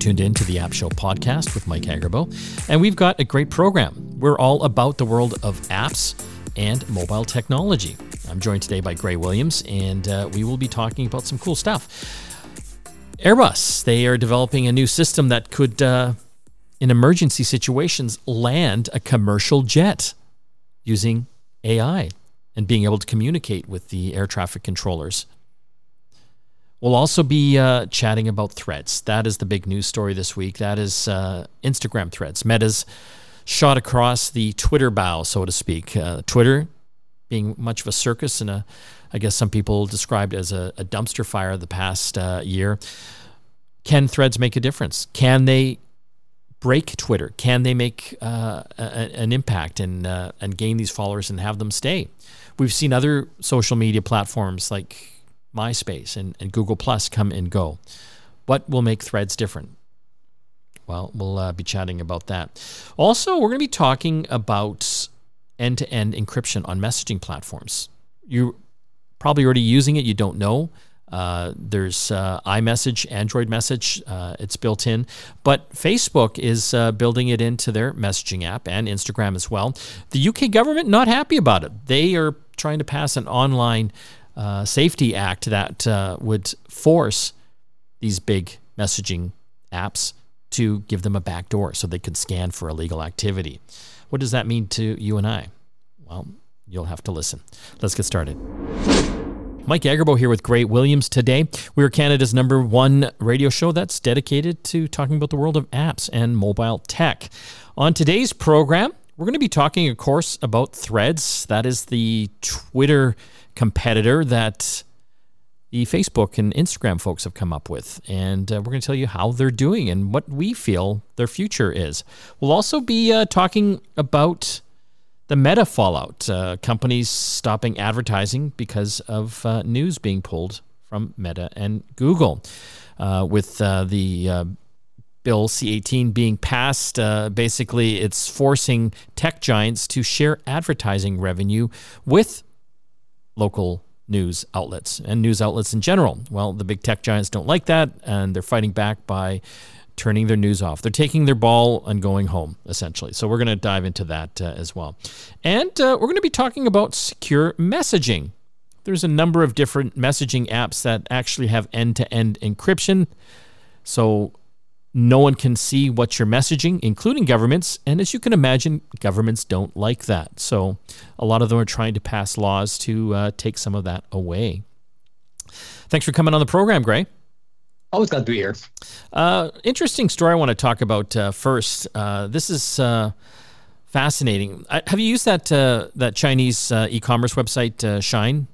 tuned in to the App Show podcast with Mike Agerbo, and we've got a great program. We're all about the world of apps and mobile technology. I'm joined today by Graye Williams, and uh, we will be talking about some cool stuff. Airbus, they are developing a new system that could, uh, in emergency situations, land a commercial jet using AI and being able to communicate with the air traffic controllers. We'll also be uh, chatting about threads. That is the big news story this week. That is uh, Instagram threads. Meta's shot across the Twitter bow, so to speak. Uh, Twitter being much of a circus and a, I guess some people described as a, a dumpster fire the past uh, year. Can threads make a difference? Can they break Twitter? Can they make uh, a, an impact and uh, and gain these followers and have them stay? We've seen other social media platforms like MySpace and, and Google Plus come and go. What will make threads different? Well, we'll uh, be chatting about that. Also, we're going to be talking about end to end encryption on messaging platforms. You're probably already using it, you don't know. Uh, there's uh, iMessage, Android Message, uh, it's built in. But Facebook is uh, building it into their messaging app and Instagram as well. The UK government not happy about it. They are trying to pass an online uh, safety act that uh, would force these big messaging apps to give them a back door so they could scan for illegal activity. What does that mean to you and I? Well, you'll have to listen. Let's get started. Mike Agerbo here with Graye Williams today. We're Canada's number one radio show that's dedicated to talking about the world of apps and mobile tech. On today's program, we're going to be talking, of course, about Threads. That is the Twitter competitor that the Facebook and Instagram folks have come up with. And uh, we're going to tell you how they're doing and what we feel their future is. We'll also be uh, talking about the meta fallout, uh, companies stopping advertising because of uh, news being pulled from Meta and Google. Uh, with uh, the Bill C 18 being passed, basically it's forcing tech giants to share advertising revenue with local news outlets and news outlets in general. Well, the big tech giants don't like that, and they're fighting back by turning their news off. They're taking their ball and going home, essentially. So we're going to dive into that uh, as well. And uh, we're going to be talking about secure messaging. There's a number of different messaging apps that actually have end to end encryption. So no one can see what you're messaging, including governments. And as you can imagine, governments don't like that. So a lot of them are trying to pass laws to uh, take some of that away. Thanks for coming on the program, Graye. Always glad to be here. Uh, interesting story I want to talk about uh, first. Uh, this is uh, fascinating. I, have you used that uh, that Chinese e-commerce website Shein?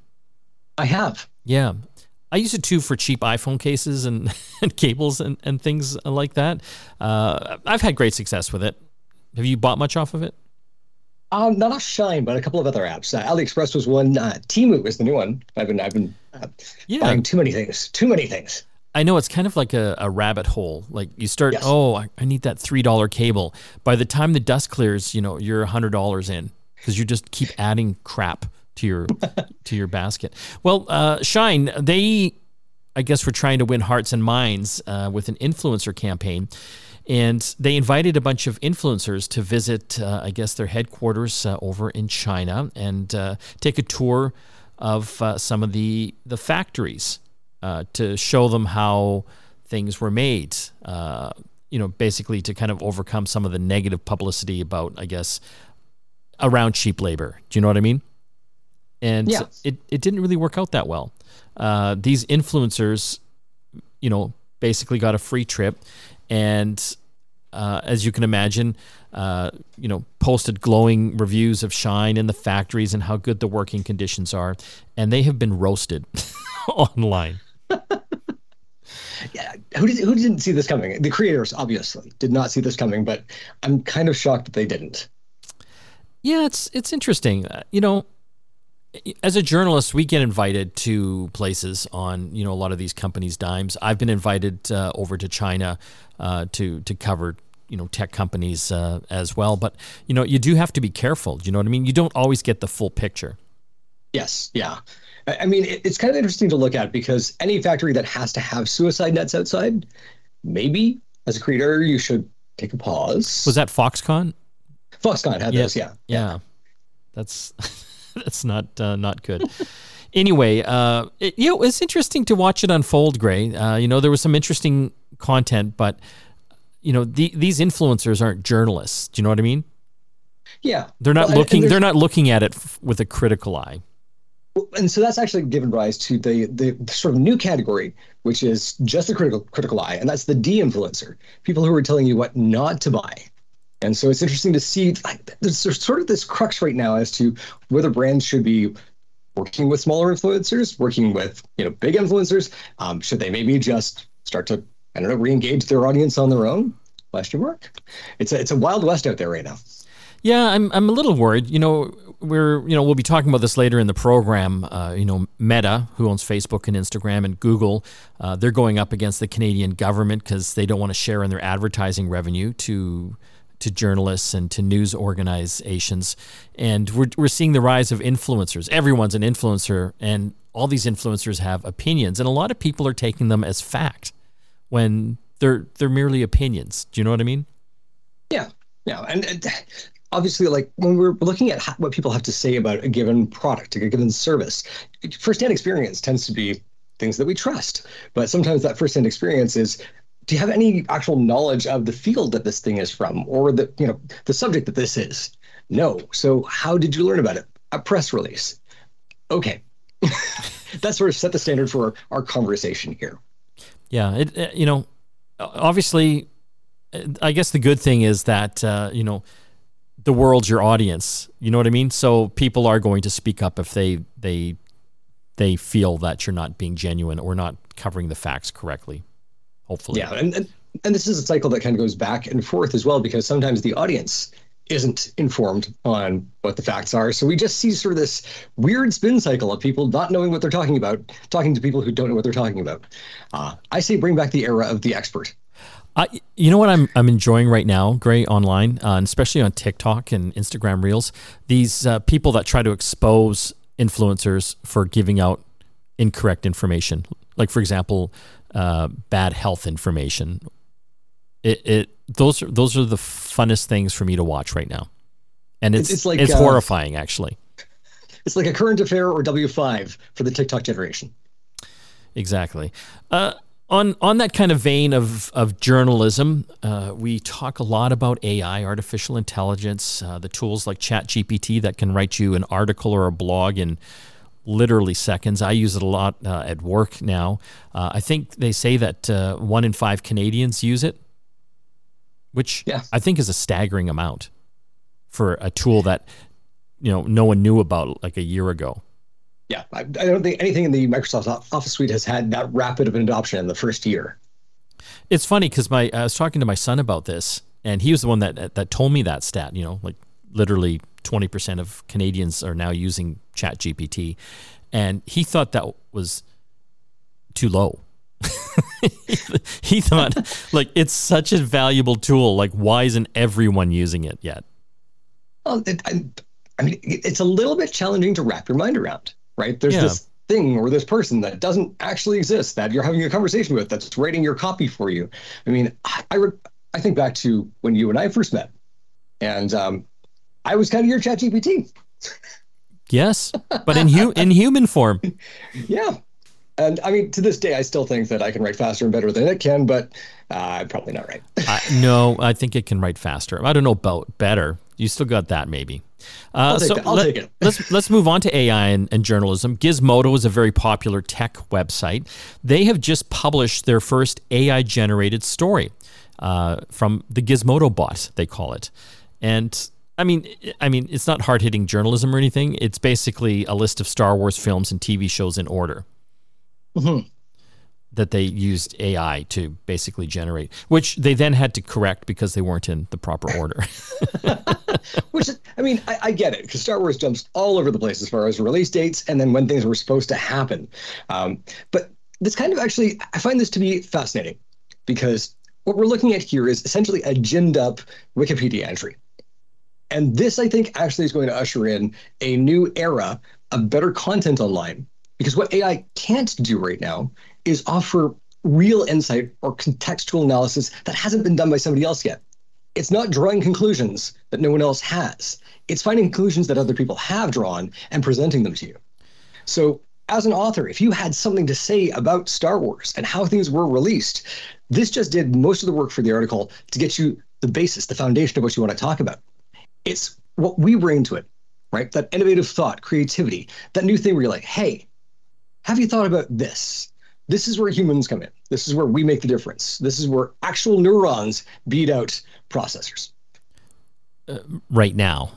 I have. Yeah. I use it too for cheap iPhone cases and, and cables and, and things like that. Uh, I've had great success with it. Have you bought much off of it? Um, not off Shein, but a couple of other apps. Uh, AliExpress was one. Uh, Temu is the new one. I've been I've been uh, yeah. buying too many things. Too many things. I know it's kind of like a, a rabbit hole. Like you start, yes. oh, I, I need that three dollar cable. By the time the dust clears, you know you're a hundred dollars in because you just keep adding crap to your to your basket. Well, uh, Shein, they I guess were trying to win hearts and minds uh, with an influencer campaign. And they invited a bunch of influencers to visit, uh, I guess, their headquarters uh, over in China and uh, take a tour of uh, some of the the factories to show them how things were made. you know, basically to kind of overcome some of the negative publicity about, I guess, around cheap labor. Do you know what I mean? And yeah. it, it didn't really work out that well. Uh, these influencers, you know, basically got a free trip, and uh, as you can imagine, uh, you know, posted glowing reviews of Shein and the factories and how good the working conditions are, and they have been roasted online. yeah, who did who didn't see this coming? The creators obviously did not see this coming, but I'm kind of shocked that they didn't. Yeah, it's it's interesting. Uh, you know, as a journalist, we get invited to places on you know a lot of these companies' dimes. I've been invited uh, over to China uh, to to cover you know tech companies uh, as well. But you know you do have to be careful. You know what I mean? You don't always get the full picture. Yes. Yeah. I mean, it's kind of interesting to look at because any factory that has to have suicide nets outside, maybe as a creator, you should take a pause. Was that Foxconn? Foxconn had yeah, this, yeah. Yeah. That's that's not uh, not good. anyway, uh, it, you know, it's interesting to watch it unfold, Graye. Uh, you know, there was some interesting content, but you know, the, these influencers aren't journalists. Do you know what I mean? Yeah, they're not well, looking. They're not looking at it f- with a critical eye. And so that's actually given rise to the the sort of new category, which is just a critical critical eye, and that's the de-influencer, people who are telling you what not to buy. And so it's interesting to see like there's, there's sort of this crux right now as to whether brands should be working with smaller influencers, working with you know big influencers. Um, should they maybe just start to I don't know re-engage their audience on their own? Question mark. It's a it's a wild west out there right now. Yeah, I'm I'm a little worried. You know, we're you know we'll be talking about this later in the program. Uh, you know, Meta, who owns Facebook and Instagram, and Google, uh, they're going up against the Canadian government because they don't want to share in their advertising revenue to to journalists and to news organizations. And we're, we're seeing the rise of influencers. Everyone's an influencer, and all these influencers have opinions, and a lot of people are taking them as fact when they're they're merely opinions. Do you know what I mean? Yeah, yeah, and, obviously, like when we're looking at what people have to say about a given product, a given service, firsthand experience tends to be things that we trust. But sometimes that firsthand experience is do you have any actual knowledge of the field that this thing is from or the you know the subject that this is? No. So how did you learn about it? A press release. Okay. That sort of set the standard for our conversation here. Yeah it, you know obviously i guess the good thing is that uh, you know the world's your audience. You know what i mean? So people are going to speak up if they they they feel that you're not being genuine or not covering the facts correctly hopefully. Yeah, and, and and this is a cycle that kind of goes back and forth as well because sometimes the audience isn't informed on what the facts are. So we just see sort of this weird spin cycle of people not knowing what they're talking about, talking to people who don't know what they're talking about. Uh, I say bring back the era of the expert. I, you know what I'm I'm enjoying right now, Graye, online, uh, and especially on TikTok and Instagram Reels. These uh, people that try to expose influencers for giving out incorrect information, like for example, uh, bad health information. It, it those are those are the funnest things for me to watch right now, and it's it's like it's uh, horrifying actually. It's like a current affair or W five for the TikTok generation. Exactly. Uh, on on that kind of vein of of journalism, uh, we talk a lot about AI, artificial intelligence, uh, the tools like ChatGPT that can write you an article or a blog in literally seconds. I use it a lot uh, at work now. Uh, I think they say that uh, one in five Canadians use it, which yeah. I think is a staggering amount for a tool that you know no one knew about like a year ago. Yeah, I, I don't think anything in the Microsoft Office suite has had that rapid of an adoption in the first year. It's funny because my I was talking to my son about this, and he was the one that that told me that stat. You know, like literally 20% of Canadians are now using ChatGPT. And he thought that was too low. he thought, like, it's such a valuable tool. Like, why isn't everyone using it yet? Well, it, I, I, mean, it's a little bit challenging to wrap your mind around, right? There's yeah. this thing or this person that doesn't actually exist that you're having a conversation with that's writing your copy for you. I mean, I, I, I think back to when you and I first met. And um, I was kind of your chat GPT. yes, but in hu- in human form. Yeah. And I mean, to this day, I still think that I can write faster and better than it can, but uh, probably not right. uh, no, I think it can write faster. I don't know about better. You still got that, maybe. Uh, I'll, take, so I'll let, take it. let's let's move on to AI and, and, journalism. Gizmodo is a very popular tech website. They have just published their first AI generated story uh, from the Gizmodo bot, they call it, and I mean, I mean, it's not hard hitting journalism or anything. It's basically a list of Star Wars films and TV shows in order mm-hmm. that they used AI to basically generate, which they then had to correct because they weren't in the proper order. which, I mean, I, I get it because Star Wars jumps all over the place as far as release dates and then when things were supposed to happen. Um, but this kind of actually, I find this to be fascinating because what we're looking at here is essentially a ginned up Wikipedia entry and this, I think, actually is going to usher in a new era of better content online. Because what AI can't do right now is offer real insight or contextual analysis that hasn't been done by somebody else yet. It's not drawing conclusions that no one else has. It's finding conclusions that other people have drawn and presenting them to you. So, as an author, if you had something to say about Star Wars and how things were released, this just did most of the work for the article to get you the basis, the foundation of what you want to talk about. It's what we bring to it, right? That innovative thought, creativity, that new thing where you're like, hey, have you thought about this? This is where humans come in. This is where we make the difference. This is where actual neurons beat out processors. Uh, right now.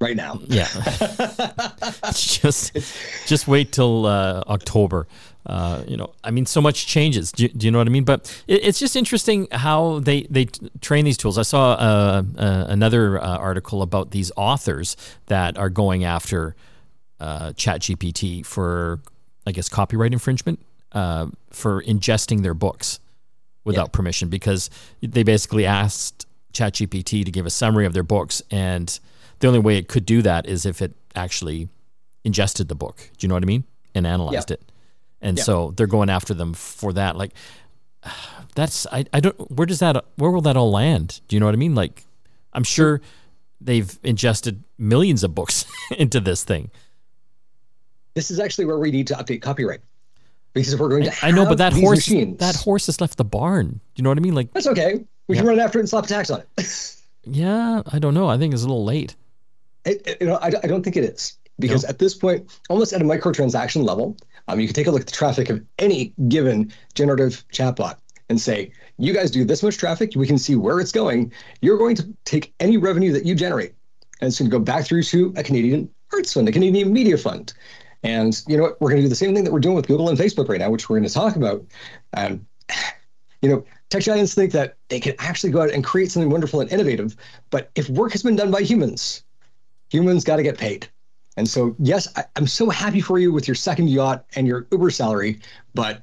Right now. Yeah. just just wait till uh, October. Uh, you know, I mean, so much changes. Do, do you know what I mean? But it, it's just interesting how they they train these tools. I saw uh, uh another uh, article about these authors that are going after uh, ChatGPT for, I guess, copyright infringement uh, for ingesting their books without yeah. permission because they basically asked ChatGPT to give a summary of their books, and the only way it could do that is if it actually ingested the book. Do you know what I mean? And analyzed yeah. it. And yeah. so they're going after them for that. Like, that's I, I don't where does that where will that all land? Do you know what I mean? Like, I'm sure they've ingested millions of books into this thing. This is actually where we need to update copyright because we're going to. I, I know, but that horse, machines. that horse has left the barn. Do you know what I mean? Like that's okay. We yeah. can run after it and slap a tax on it. yeah, I don't know. I think it's a little late. It, it, you know, I, I don't think it is because no. at this point, almost at a microtransaction level, um, you can take a look at the traffic of any given generative chatbot and say, you guys do this much traffic, we can see where it's going. You're going to take any revenue that you generate, and it's going to go back through to a Canadian arts fund, a Canadian media fund. And you know what? We're going to do the same thing that we're doing with Google and Facebook right now, which we're going to talk about. And you know, tech giants think that they can actually go out and create something wonderful and innovative. But if work has been done by humans, humans got to get paid. And so, yes, I, am so happy for you with your second yacht and your Uber salary, but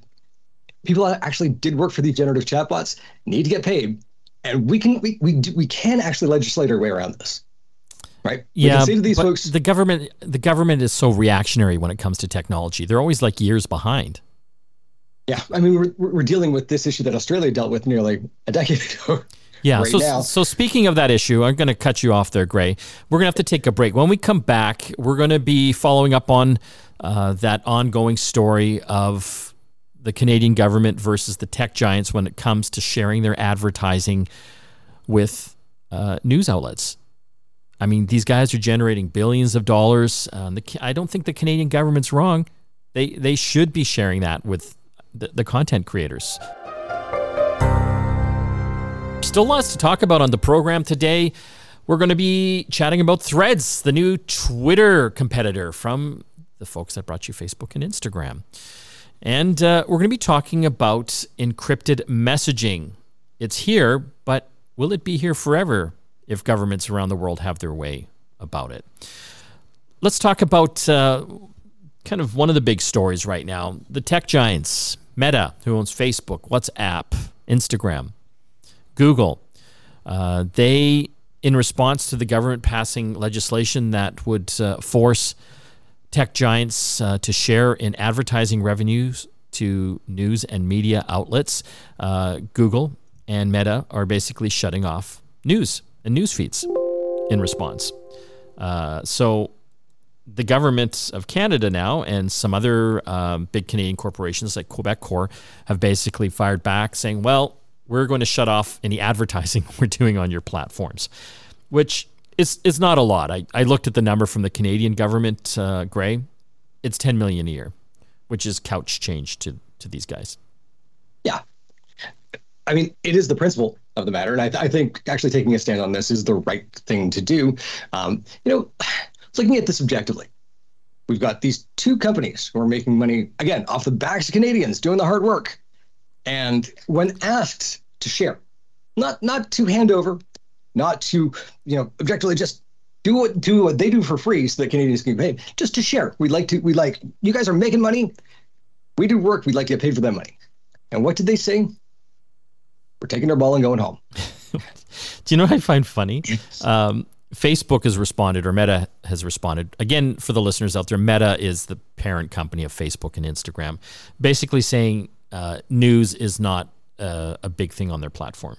people that actually did work for these generative chatbots need to get paid, and we can we we, we can actually legislate our way around this right? Yeah, but folks, the government the government is so reactionary when it comes to technology. They're always like years behind. Yeah, I mean we're we're dealing with this issue that Australia dealt with nearly a decade ago. Yeah. Right so now. so speaking of that issue, I'm going to cut you off there, Graye. We're going to have to take a break. When we come back, we're going to be following up on uh, that ongoing story of the Canadian government versus the tech giants when it comes to sharing their advertising with uh, news outlets. I mean, these guys are generating billions of dollars. The, I don't think the Canadian government's wrong. They they should be sharing that with the, the content creators. Still lots to talk about on the program today. We're going to be chatting about Threads, the new Twitter competitor from the folks that brought you Facebook and Instagram. And uh, we're going to be talking about encrypted messaging. It's here, but will it be here forever? if governments around the world have their way about it. Let's talk about uh, kind of one of the big stories right now the tech giants, Meta, who owns Facebook, WhatsApp, Instagram, Google. Uh, they, in response to the government passing legislation that would uh, force tech giants uh, to share in advertising revenues to news and media outlets, uh, Google and Meta are basically shutting off news and news feeds in response. Uh, so the government of Canada now and some other um, big Canadian corporations like Quebec Quebecor have basically fired back saying, well, we're going to shut off any advertising we're doing on your platforms, which is, is not a lot. I, I looked at the number from the Canadian government, uh, Graye. It's 10 million a year, which is couch change to, to these guys. Yeah. I mean, it is the principle of the matter. And I, th- I, think actually taking a stand on this is the right thing to do. Um, you know, looking at this objectively, we've got these two companies who are making money, again, off the backs of Canadians doing the hard work. And when asked to share, not not to hand over, not to, you know, objectively just do what do what they do for free so that Canadians can get paid, just to share. We'd like to, we like, you guys are making money. We do work, we'd like to get paid for that money. And what did they say? We're taking our ball and going home. Do you know what I find funny? Um, Facebook has responded, or Meta has responded. Again, for the listeners out there, Meta is the parent company of Facebook and Instagram, basically saying uh, news is not uh, a big thing on their platform.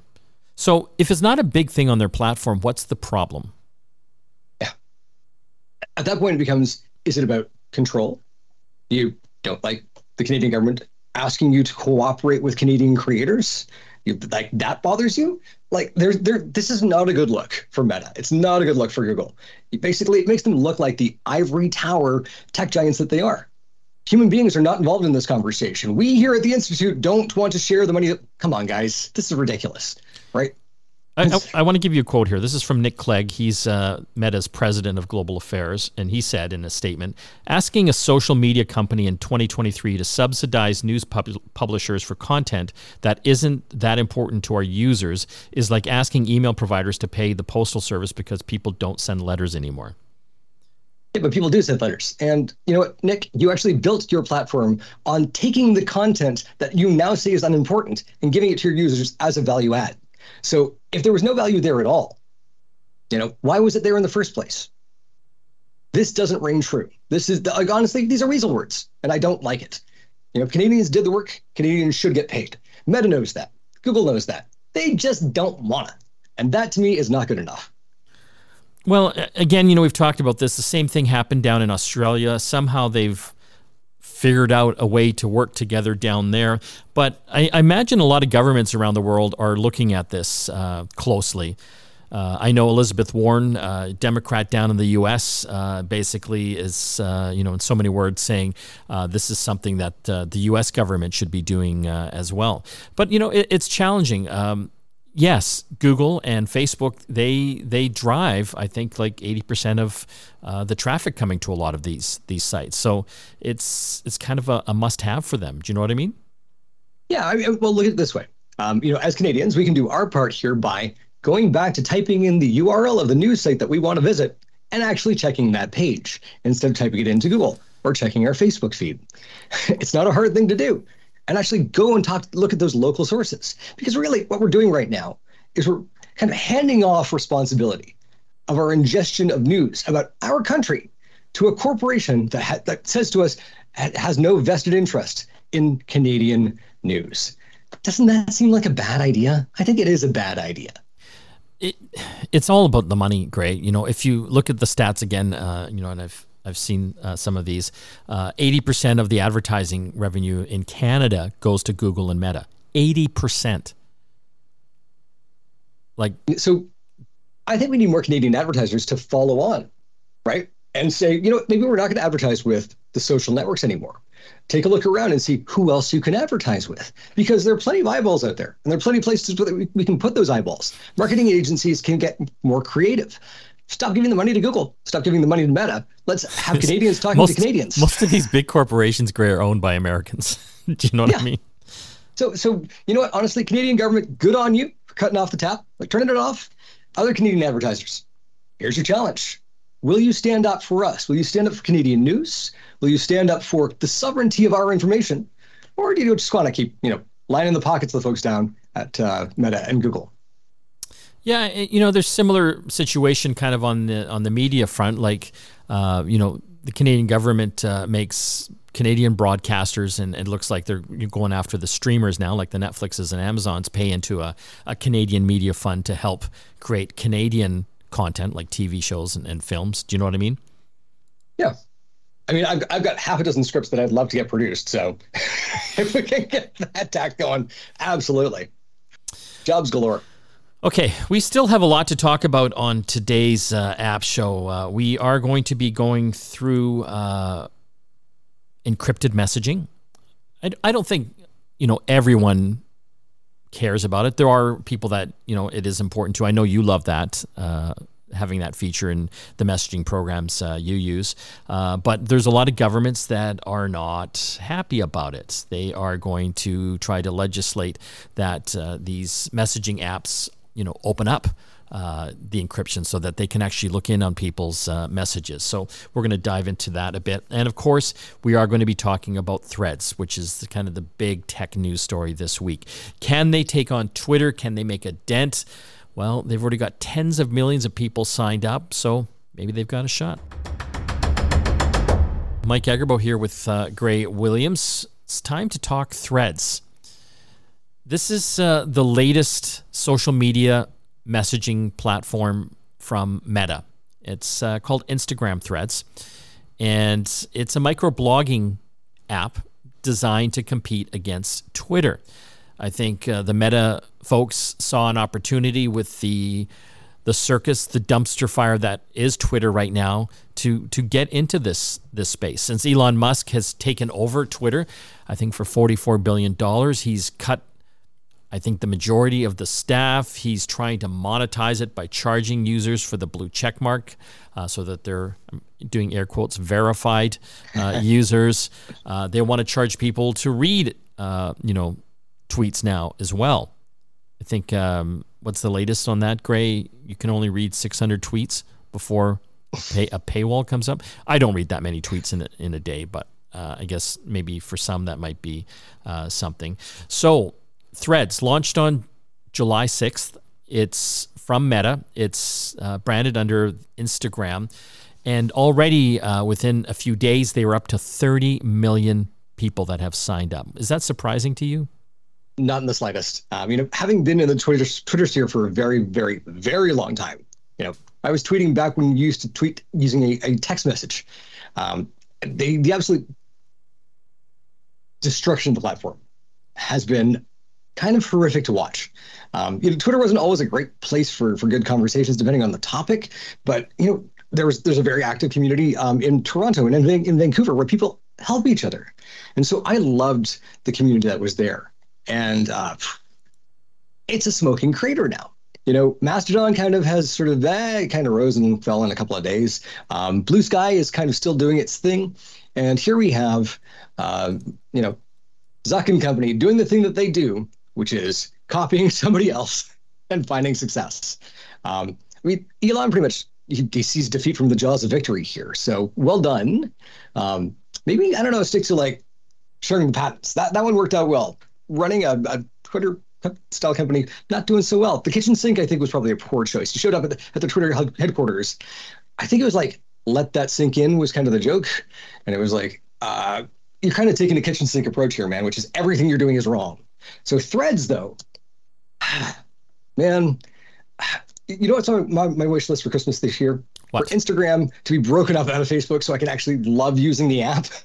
So if it's not a big thing on their platform, what's the problem? Yeah. At that point, it becomes is it about control? You don't like the Canadian government asking you to cooperate with Canadian creators? You, like that bothers you? Like there's there this is not a good look for Meta. It's not a good look for Google. Basically, it makes them look like the ivory tower tech giants that they are. Human beings are not involved in this conversation. We here at the Institute don't want to share the money. That, come on, guys. This is ridiculous, right? I, I, want to give you a quote here. This is from Nick Clegg. He's uh, Meta's president of global affairs, and he said in a statement asking a social media company in 2023 to subsidize news pub- publishers for content that isn't that important to our users is like asking email providers to pay the postal service because people don't send letters anymore. But people do send letters. And you know what, Nick, you actually built your platform on taking the content that you now say is unimportant and giving it to your users as a value add. So if there was no value there at all, you know, why was it there in the first place? This doesn't ring true. This is like honestly, these are weasel words, and I don't like it. You know, Canadians did the work. Canadians should get paid. Meta knows that. Google knows that. They just don't want it, and that to me is not good enough. Well, again, you know, we've talked about this. The same thing happened down in Australia. Somehow they've figured out a way to work together down there. But I, I imagine a lot of governments around the world are looking at this uh, closely. Uh, I know Elizabeth Warren, uh, Democrat down in the U.S., uh, basically is, uh, you know, in so many words, saying uh, this is something that the U.S. government should be doing as well. But you know, it, it's challenging. Um, yes, Google and Facebook they they drive I think like eighty percent of uh, the traffic coming to a lot of these these sites. So it's it's kind of a, a must have for them. Do you know what I mean? Yeah. I mean, well, look at it this way. Um, you know, as Canadians, we can do our part here by going back to typing in the URL of the news site that we want to visit and actually checking that page instead of typing it into Google or checking our Facebook feed. it's not a hard thing to do and actually go and talk, look at those local sources. Because really, what we're doing right now is we're kind of handing off responsibility of our ingestion of news about our country to a corporation that ha- that says to us has no vested interest in Canadian news. Doesn't that seem like a bad idea? I think it is a bad idea. It, it's all about the money, Graye. You know, if you look at the stats again, uh, you know, and I've I've seen uh, some of these. Uh, 80% of the advertising revenue in Canada goes to Google and Meta. 80%. Like so I think we need more Canadian advertisers to follow on, right? And say, you know, maybe we're not going to advertise with the social networks anymore. Take a look around and see who else you can advertise with because there are plenty of eyeballs out there and there are plenty of places where we, we can put those eyeballs. Marketing agencies can get more creative. Stop giving the money to Google. Stop giving the money to Meta. Let's have Canadians talking most, to Canadians. Most of these big corporations, Graye, are owned by Americans. Do you know what yeah. I mean? So, so you know what? Honestly, Canadian government, good on you for cutting off the tap, like turning it off. Other Canadian advertisers, here's your challenge. Will you stand up for us? Will you stand up for Canadian news? Will you stand up for the sovereignty of our information? Or do you just want to keep, you know, lining the pockets of the folks down at uh, Meta and Google? Yeah, you know, there's similar situation kind of on the on the media front. Like, uh, you know, the Canadian government uh, makes Canadian broadcasters, and it looks like they're going after the streamers now, like the Netflixes and Amazons, pay into a, a Canadian media fund to help create Canadian content, like TV shows and, and films. Do you know what I mean? Yeah. I mean, I've, I've got half a dozen scripts that I'd love to get produced. So if we can get that tack going, absolutely. Jobs galore. Okay, we still have a lot to talk about on today's uh, app show. Uh, we are going to be going through uh, encrypted messaging. I, I don't think you know everyone cares about it. There are people that you know it is important to. I know you love that uh, having that feature in the messaging programs uh, you use. Uh, but there's a lot of governments that are not happy about it. They are going to try to legislate that uh, these messaging apps you know open up uh, the encryption so that they can actually look in on people's uh, messages. So we're going to dive into that a bit, and of course we are going to be talking about Threads, which is the, kind of the big tech news story this week. Can they take on Twitter? Can they make a dent? Well, they've already got tens of millions of people signed up, so maybe they've got a shot. Mike Agerbo here with uh, Graye Williams it's time to talk threads. This is uh, the latest social media messaging platform from Meta. It's uh, called Instagram Threads, and it's a microblogging app designed to compete against Twitter. I think uh, the Meta folks saw an opportunity with the the circus, the dumpster fire that is Twitter right now, to to get into this this space. Since Elon Musk has taken over Twitter, I think for forty four billion dollars, he's cut. I think the majority of the staff. He's trying to monetize it by charging users for the blue check mark, uh, so that they're doing air quotes verified uh, users. Uh, they want to charge people to read, uh, you know, tweets now as well. I think um, what's the latest on that, Gray? You can only read 600 tweets before pay, a paywall comes up. I don't read that many tweets in a, in a day, but uh, I guess maybe for some that might be uh, something. So, Threads launched on July 6th. It's from Meta. It's uh, branded under Instagram. And already uh, within a few days, they were up to 30 million people that have signed up. Is that surprising to you? Not in the slightest. Um, you know, having been in the Twitter Twitter sphere for a very, very, very long time, you know, I was tweeting back when you used to tweet using a, a text message. Um, the the absolute destruction of the platform has been kind of horrific to watch. Um, you know, Twitter wasn't always a great place for for good conversations, depending on the topic. But you know, there was there's a very active community um, in Toronto and in, in Vancouver where people help each other, and so I loved the community that was there and uh, it's a smoking crater now. You know, Mastodon kind of has sort of that eh, kind of rose and fell in a couple of days. Um, Bluesky is kind of still doing its thing, and here we have, uh, you know, Zuck and company doing the thing that they do, which is copying somebody else and finding success. Um, I mean, Elon pretty much he, he, sees defeat from the jaws of victory here. So well done. Um, maybe I don't know. Stick to like sharing the patents. That that one worked out well running a, a Twitter style company, not doing so well. The kitchen sink, I think, was probably a poor choice. He showed up at the, at the Twitter headquarters. I think it was like, let that sink in was kind of the joke. And it was like, uh, you're kind of taking a kitchen sink approach here, man, which is everything you're doing is wrong. So threads, though, man, you know what's on my, my wish list for Christmas this year? What? For Instagram to be broken up out of Facebook so I can actually love using the app.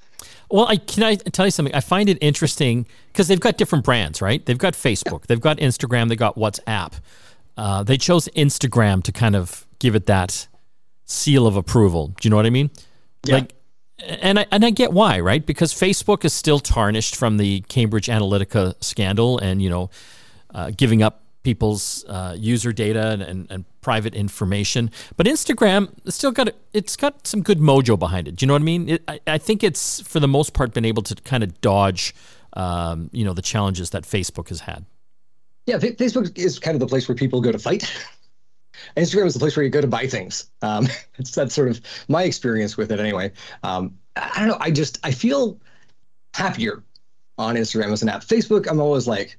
Well, I can I tell you something. I find it interesting because they've got different brands, right? They've got Facebook, they've got Instagram, they've got WhatsApp. Uh, they chose Instagram to kind of give it that seal of approval. Do you know what I mean? Yeah. Like, and I and I get why, right? Because Facebook is still tarnished from the Cambridge Analytica scandal, and you know, uh, giving up people's uh, user data and, and, and, private information. But Instagram still got it's got some good mojo behind it. Do you know what I mean? It, I, I, think it's for the most part been able to kind of dodge, um, you know, the challenges that Facebook has had. Yeah, Facebook is kind of the place where people go to fight. Instagram is the place where you go to buy things. Um, that's sort of my experience with it anyway. Um, I don't know. I just I feel happier on Instagram as an app. Facebook, I'm always like,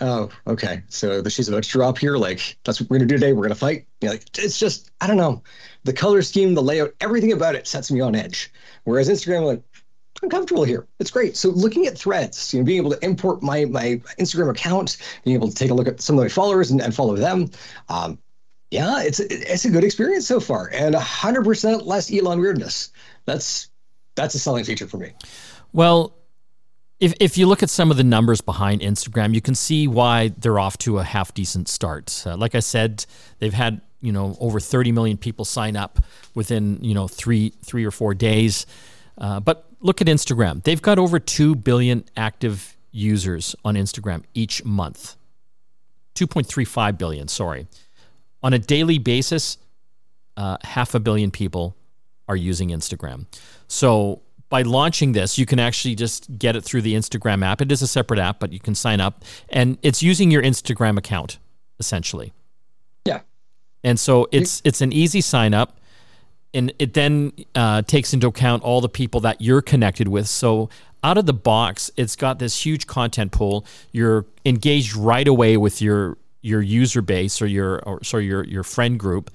oh, okay. So the she's about to drop here. Like that's what we're gonna do today. We're gonna fight. You know, like it's just I don't know. The color scheme, the layout, everything about it sets me on edge. Whereas Instagram, like I'm comfortable here. It's great. So looking at threads, you know, being able to import my my Instagram account, being able to take a look at some of my followers and, and follow them. Um, yeah, it's it's a good experience so far, and hundred percent less Elon weirdness. That's that's a selling feature for me. Well, if, if you look at some of the numbers behind Instagram, you can see why they're off to a half decent start. Uh, like I said, they've had you know over 30 million people sign up within you know three three or four days. Uh, but look at Instagram; they've got over two billion active users on Instagram each month. 2.35 billion, sorry. On a daily basis, uh, half a billion people are using Instagram. So by launching this, you can actually just get it through the Instagram app. It is a separate app, but you can sign up, and it's using your Instagram account essentially. Yeah. And so it's it's an easy sign up, and it then uh, takes into account all the people that you're connected with. So out of the box, it's got this huge content pool. You're engaged right away with your your user base or your or sorry your your friend group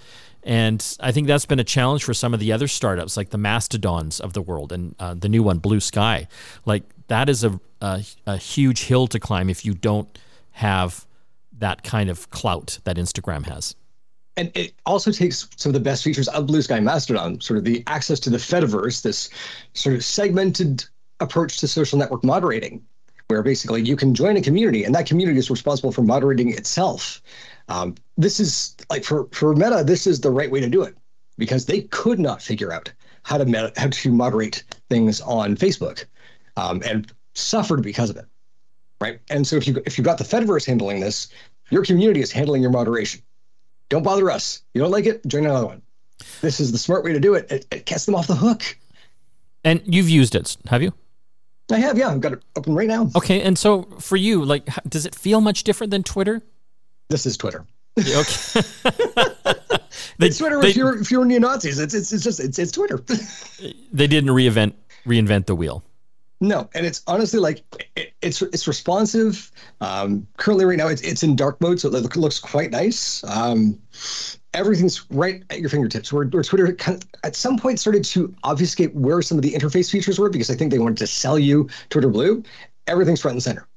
And I think that's been a challenge for some of the other startups, like the Mastodons of the world and uh, the new one, Bluesky. Like that is a, a, a huge hill to climb if you don't have that kind of clout that Instagram has. And it also takes some of the best features of Bluesky Mastodon, sort of the access to the Fediverse, this sort of segmented approach to social network moderating, where basically you can join a community and that community is responsible for moderating itself. Um, this is like for, for Meta, this is the right way to do it because they could not figure out how to how to moderate things on Facebook, um, and suffered because of it, right? And so if you if you've got the Fediverse handling this, your community is handling your moderation. Don't bother us. You don't like it? Join another one. This is the smart way to do it. It, it gets them off the hook. And you've used it, have you? I have, yeah. I've got it open right now. Okay, and so for you, like, does it feel much different than Twitter? This is Twitter. Okay. they, it's Twitter they, if you're if you're neo Nazis. It's, it's it's just it's it's Twitter. they didn't reinvent reinvent the wheel. No, and it's honestly like it, it's it's responsive. Um, currently, right now, it's it's in dark mode, so it looks quite nice. Um, everything's right at your fingertips. Where, where Twitter kind of, at some point started to obfuscate where some of the interface features were because I think they wanted to sell you Twitter Blue. Everything's front and center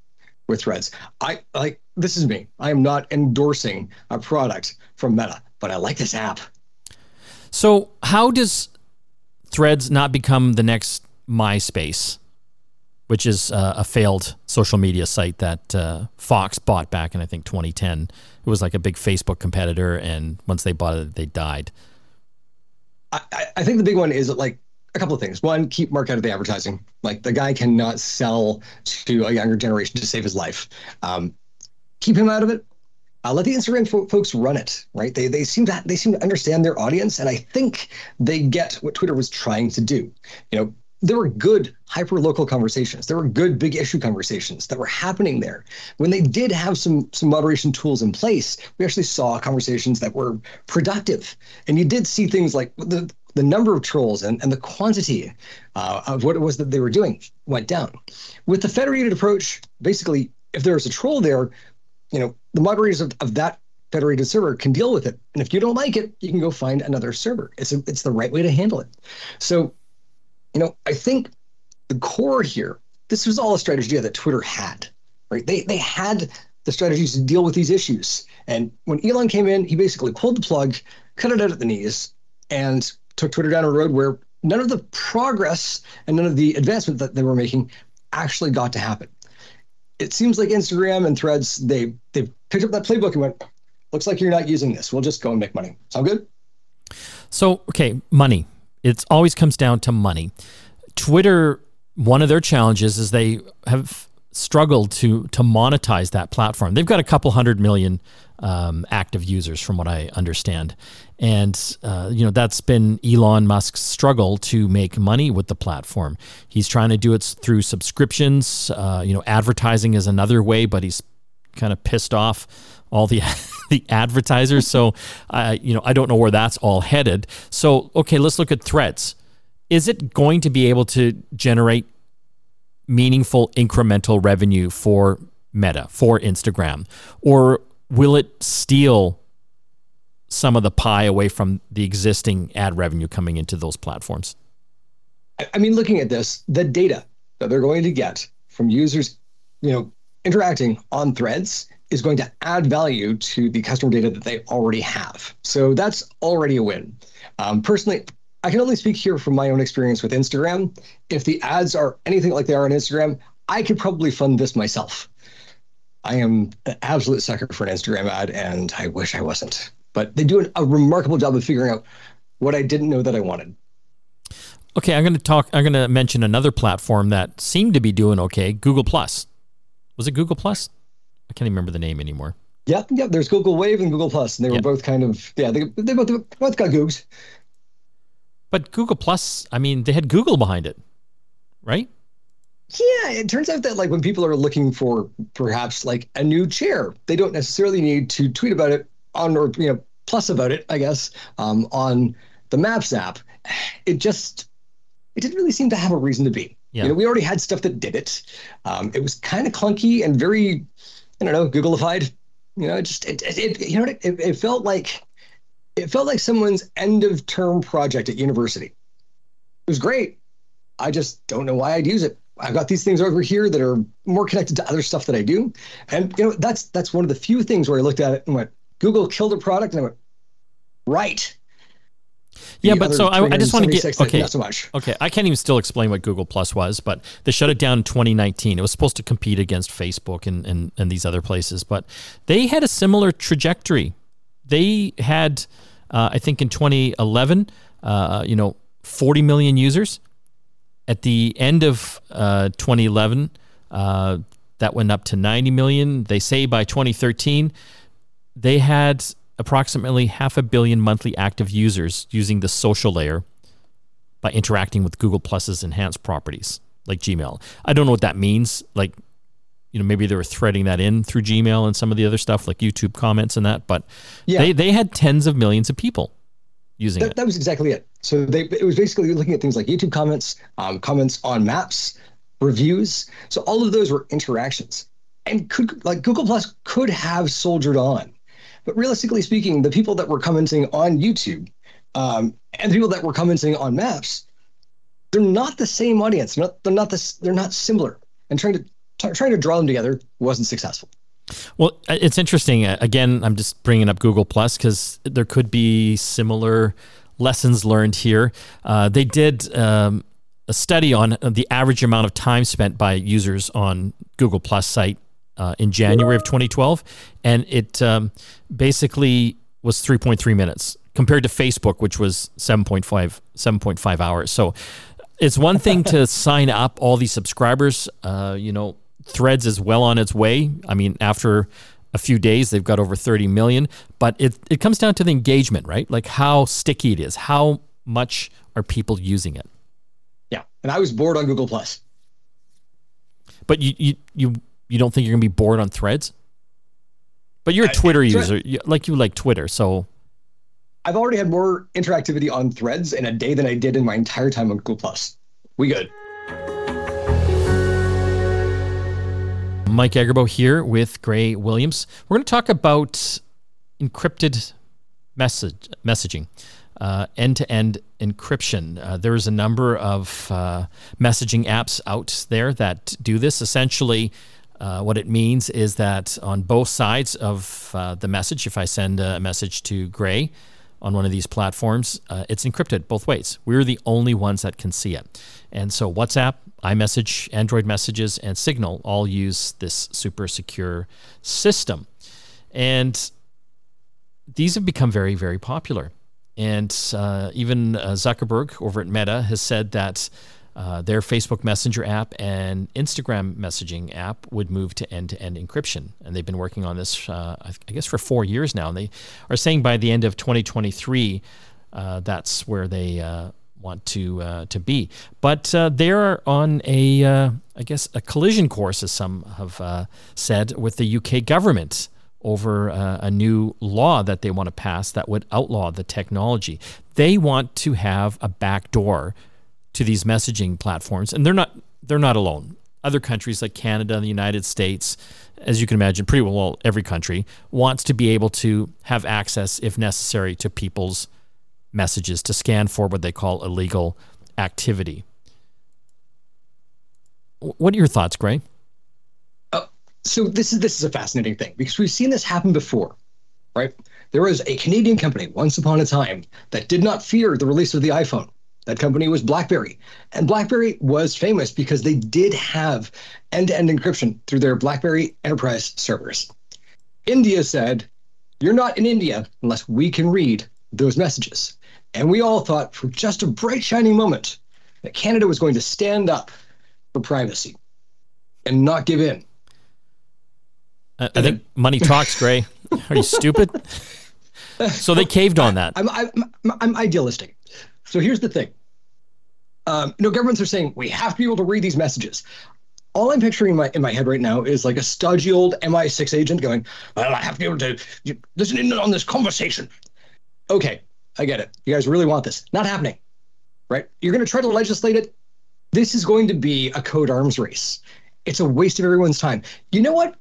with Threads. I like this is me. I am not endorsing a product from Meta, but I like this app. So, how does Threads not become the next MySpace? Which is uh, a failed social media site that uh, Fox bought back in I think 2010. It was like a big Facebook competitor, and once they bought it, they died. I, I think the big one is like a couple of things. One, keep Mark out of the advertising. Like the guy cannot sell to a younger generation to save his life. Um, keep him out of it. Uh, let the Instagram fo- folks run it, right? They they seem to they seem to understand their audience, and I think they get what Twitter was trying to do. You know, there were good hyper local conversations. There were good big issue conversations that were happening there. When they did have some some moderation tools in place, we actually saw conversations that were productive. And you did see things like the the number of trolls and, and the quantity uh, of what it was that they were doing went down. With the federated approach, basically, if there's a troll there, you know, the moderators of, of that federated server can deal with it. And if you don't like it, you can go find another server. It's a, it's the right way to handle it. So you know, I think the core here, this was all a strategy that Twitter had, right? They they had the strategies to deal with these issues. And when Elon came in, he basically pulled the plug, cut it out at the knees, and took Twitter down a road where none of the progress and none of the advancement that they were making actually got to happen. It seems like Instagram and Threads, they they picked up that playbook and went, looks like you're not using this. We'll just go and make money. Sound good? So, okay, money it always comes down to money. Twitter, one of their challenges is they have struggled to to monetize that platform. They've got a couple hundred million um, active users, from what I understand, and uh, you know that's been Elon Musk's struggle to make money with the platform. He's trying to do it through subscriptions. Uh, you know, advertising is another way, but he's kind of pissed off all the the advertisers. So I you know I don't know where that's all headed. So okay, let's look at Threads. Is it going to be able to generate meaningful incremental revenue for Meta, for Instagram, or will it steal some of the pie away from the existing ad revenue coming into those platforms? I mean, looking at this, the data that they're going to get from users, you know, interacting on threads is going to add value to the customer data that they already have. So that's already a win. Um, personally, I can only speak here from my own experience with Instagram. If the ads are anything like they are on Instagram, I could probably fund this myself. I am an absolute sucker for an Instagram ad, and I wish I wasn't. But they do a remarkable job of figuring out what I didn't know that I wanted. Okay, I'm going to talk. I'm going to mention another platform that seemed to be doing okay. Google Plus. Was it Google Plus? I can't even remember the name anymore. Yeah, yeah. There's Google Wave and Google Plus, and they were both kind of yeah. They they both both got Googs. But Google Plus, I mean, they had Google behind it, right? Yeah, it turns out that like when people are looking for perhaps like a new chair, they don't necessarily need to tweet about it on or you know plus about it, I guess, um, on the Maps app. It just it didn't really seem to have a reason to be. Yeah. You know, we already had stuff that did it. Um, it was kind of clunky and very I don't know, Googleified. You know, it just it, it, it you know it, it felt like It felt like someone's end of term project at university. It was great. I just don't know why I'd use it. I've got these things over here that are more connected to other stuff that I do. And you know, that's that's one of the few things where I looked at it and went, Google killed a product, and I went, right. Yeah, but so I, I just want to get okay. So. Okay, I can't even still explain what Google Plus was, but they shut it down in 2019. It was supposed to compete against Facebook and, and, and these other places, but they had a similar trajectory. They had, uh, I think, in 2011, uh, you know, 40 million users. At the end of uh, 2011, uh, that went up to 90 million. They say by 2013, they had approximately half a billion monthly active users using the social layer by interacting with Google Plus's enhanced properties like Gmail. I don't know what that means. Like, you know, maybe they were threading that in through Gmail and some of the other stuff like YouTube comments and that, but yeah. they, they had tens of millions of people using that, it. That was exactly it. So they, it was basically looking at things like YouTube comments, um, comments on maps, reviews. So all of those were interactions. And could like Google Plus could have soldiered on but realistically speaking, the people that were commenting on YouTube um, and the people that were commenting on Maps, they're not the same audience. They're not, they're not this. They're not similar. And trying to t- trying to draw them together wasn't successful. Well, it's interesting. Uh, again, I'm just bringing up Google Plus because there could be similar lessons learned here. Uh, they did um, a study on the average amount of time spent by users on Google Plus site uh, in January of 2012, and it um, basically was 3.3 minutes compared to Facebook, which was 7.5 7.5 hours. So it's one thing to sign up all these subscribers. Uh, you know, Threads is well on its way. I mean, after a few days, they've got over 30 million. But it it comes down to the engagement, right? Like how sticky it is. How much are people using it? Yeah, and I was bored on Google Plus. But you you you you don't think you're gonna be bored on Threads? But you're a Twitter user, like you like Twitter, so. I've already had more interactivity on Threads in a day than I did in my entire time on Google Plus. We good. Mike Agerbo here with Graye Williams. We're going to talk about encrypted message messaging, end to end encryption. Uh, there's a number of uh, messaging apps out there that do this. Essentially, uh, what it means is that on both sides of uh, the message, if I send a message to Graye on one of these platforms, uh, it's encrypted both ways. We're the only ones that can see it. And so WhatsApp, iMessage, Android messages, and Signal all use this super secure system. And these have become very, very popular. And uh, even uh, Zuckerberg over at Meta has said that uh, their Facebook Messenger app and Instagram messaging app would move to end-to-end encryption, and they've been working on this, uh, I guess, for four years now. And they are saying by the end of 2023, uh, that's where they uh, want to uh, to be. But they're on a, I guess, a collision course, as some have said, with the UK government over a new law that they want to pass that would outlaw the technology. They want to have a backdoor to these messaging platforms, and they're not they're not alone. Other countries like Canada, and the United States, as you can imagine, pretty well every country wants to be able to have access, if necessary, to people's messages to scan for what they call illegal activity. What are your thoughts, Graye? Uh, so this is this is a fascinating thing because we've seen this happen before, right? There was a Canadian company once upon a time that did not fear the release of the iPhone. That company was BlackBerry. And BlackBerry was famous because they did have end to end encryption through their BlackBerry enterprise servers. India said, You're not in India unless we can read those messages. And we all thought for just a bright, shining moment that Canada was going to stand up for privacy and not give in. Uh, I, I think money talks, Graye. Are you stupid? so they caved on that. I'm, I'm, I'm idealistic. So here's the thing um, you know, governments are saying we have to be able to read these messages. All I'm picturing in my in my head right now is like a stodgy old MI6 agent going, "Well, I have to be able to listen in on this conversation." Okay, I get it. You guys really want this? Not happening, right? You're going to try to legislate it. This is going to be a code arms race. It's a waste of everyone's time. You know what?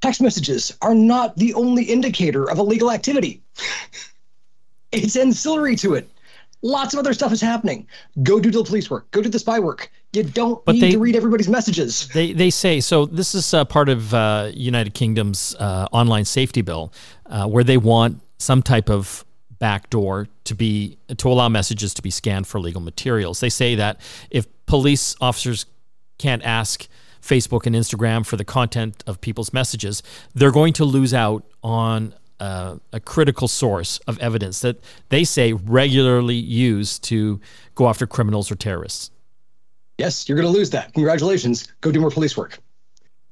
Text messages are not the only indicator of illegal activity. It's ancillary to it. Lots of other stuff is happening. Go do the police work. Go do the spy work. You don't but need they, to read everybody's messages. They they say so. This is uh, part of uh, United Kingdom's uh, online safety bill, uh, where they want some type of backdoor to be to allow messages to be scanned for legal materials. They say that if police officers can't ask Facebook and Instagram for the content of people's messages, they're going to lose out on uh, a critical source of evidence that they say regularly used to go after criminals or terrorists. Yes, you're going to lose that. Congratulations. Go do more police work.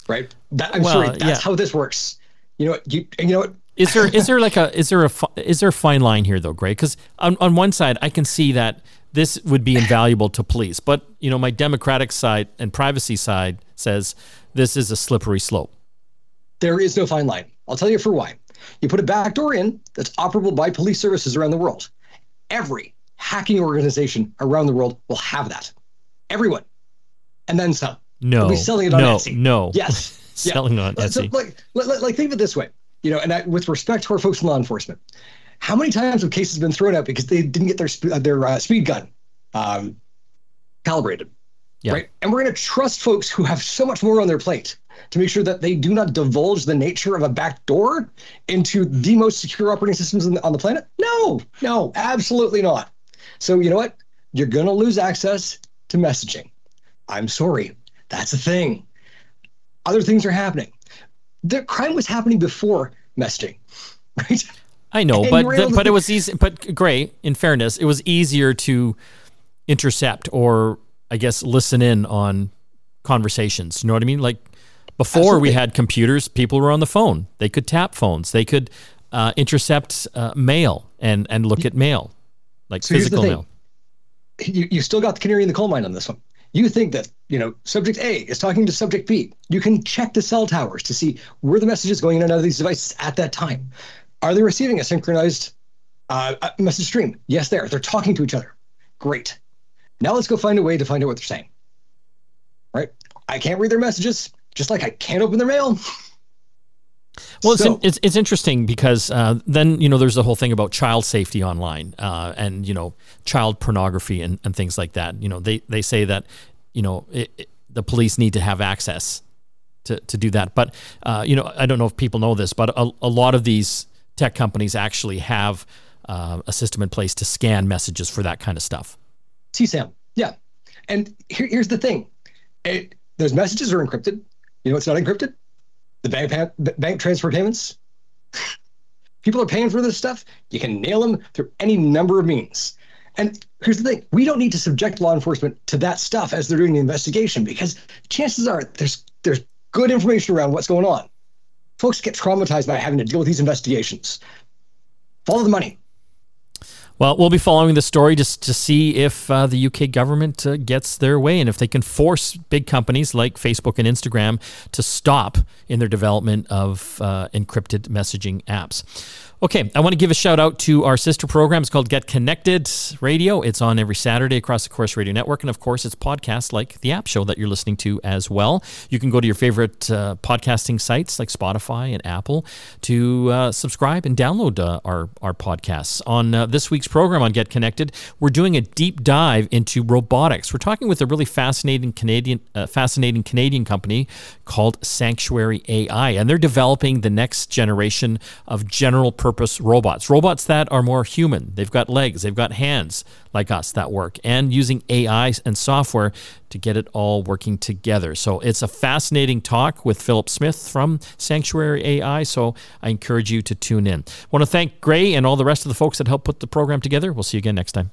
Right? That, I'm well, sorry. That's yeah. how this works. You know what? You, you know what? Is there is there like a is there a is there a fine line here though, Graye? Because on on one side, I can see that this would be invaluable to police, but you know my democratic side and privacy side says this is a slippery slope. There is no fine line. I'll tell you for why. You put a backdoor in that's operable by police services around the world. Every hacking organization around the world will have that. Everyone, and then some. No, They'll be selling it on no, Etsy. No, yes, selling yeah. on Etsy. So, like, like, like, think of it this way you know, and I, with respect to our folks in law enforcement, how many times have cases been thrown out because they didn't get their uh, their uh, speed gun um, calibrated? Yeah. Right. And we're going to trust folks who have so much more on their plate to make sure that they do not divulge the nature of a backdoor into the most secure operating systems on the planet? No, no, absolutely not. So, you know what? You're going to lose access to messaging. I'm sorry. That's a thing. Other things are happening the crime was happening before messaging, right? I know, and but the, but it was easy. But great. In fairness, it was easier to intercept or I guess listen in on conversations. You know what I mean? Like before Absolutely. we had computers, people were on the phone. They could tap phones. They could uh, intercept uh, mail and and look at mail, like so physical mail. You you still got the canary in the coal mine on this one you think that you know subject A is talking to subject B. You can check the cell towers to see where the messages going in and out of these devices at that time. Are they receiving a synchronized uh, message stream? Yes, they are. They're talking to each other. Great. Now let's go find a way to find out what they're saying. Right? I can't read their messages, just like I can't open their mail. Well, so, it's, it's, it's interesting because uh, then you know there's the whole thing about child safety online uh, and you know child pornography and, and things like that. You know they they say that you know it, it, the police need to have access to to do that. But uh, you know I don't know if people know this, but a, a lot of these tech companies actually have uh, a system in place to scan messages for that kind of stuff. CSAM, yeah. And here, here's the thing: it, those messages are encrypted. You know, it's not encrypted the bank pa- bank transfer payments. People are paying for this stuff. You can nail them through any number of means. And here's the thing: we don't need to subject law enforcement to that stuff as they're doing the investigation because chances are there's there's good information around what's going on. Folks get traumatized by having to deal with these investigations. Follow the money. Well, we'll be following the story just to see if uh, the UK government uh, gets their way and if they can force big companies like Facebook and Instagram to stop in their development of uh, encrypted messaging apps. Okay, I want to give a shout out to our sister program. It's called Get Connected Radio. It's on every Saturday across the Corus Radio Network. And of course, it's podcasts like the app show that you're listening to as well. You can go to your favorite uh, podcasting sites like Spotify and Apple to uh, subscribe and download uh, our, our podcasts. On uh, this week's program on Get Connected, we're doing a deep dive into robotics. We're talking with a really fascinating Canadian, uh, fascinating Canadian company called Sanctuary AI. And they're developing the next generation of general purpose robots, robots that are more human. They've got legs, they've got hands like us that work, and using AI and software to get it all working together. So it's a fascinating talk with Philip Smith from Sanctuary AI. So I encourage you to tune in. I want to thank Graye and all the rest of the folks that helped put the program together. We'll see you again next time.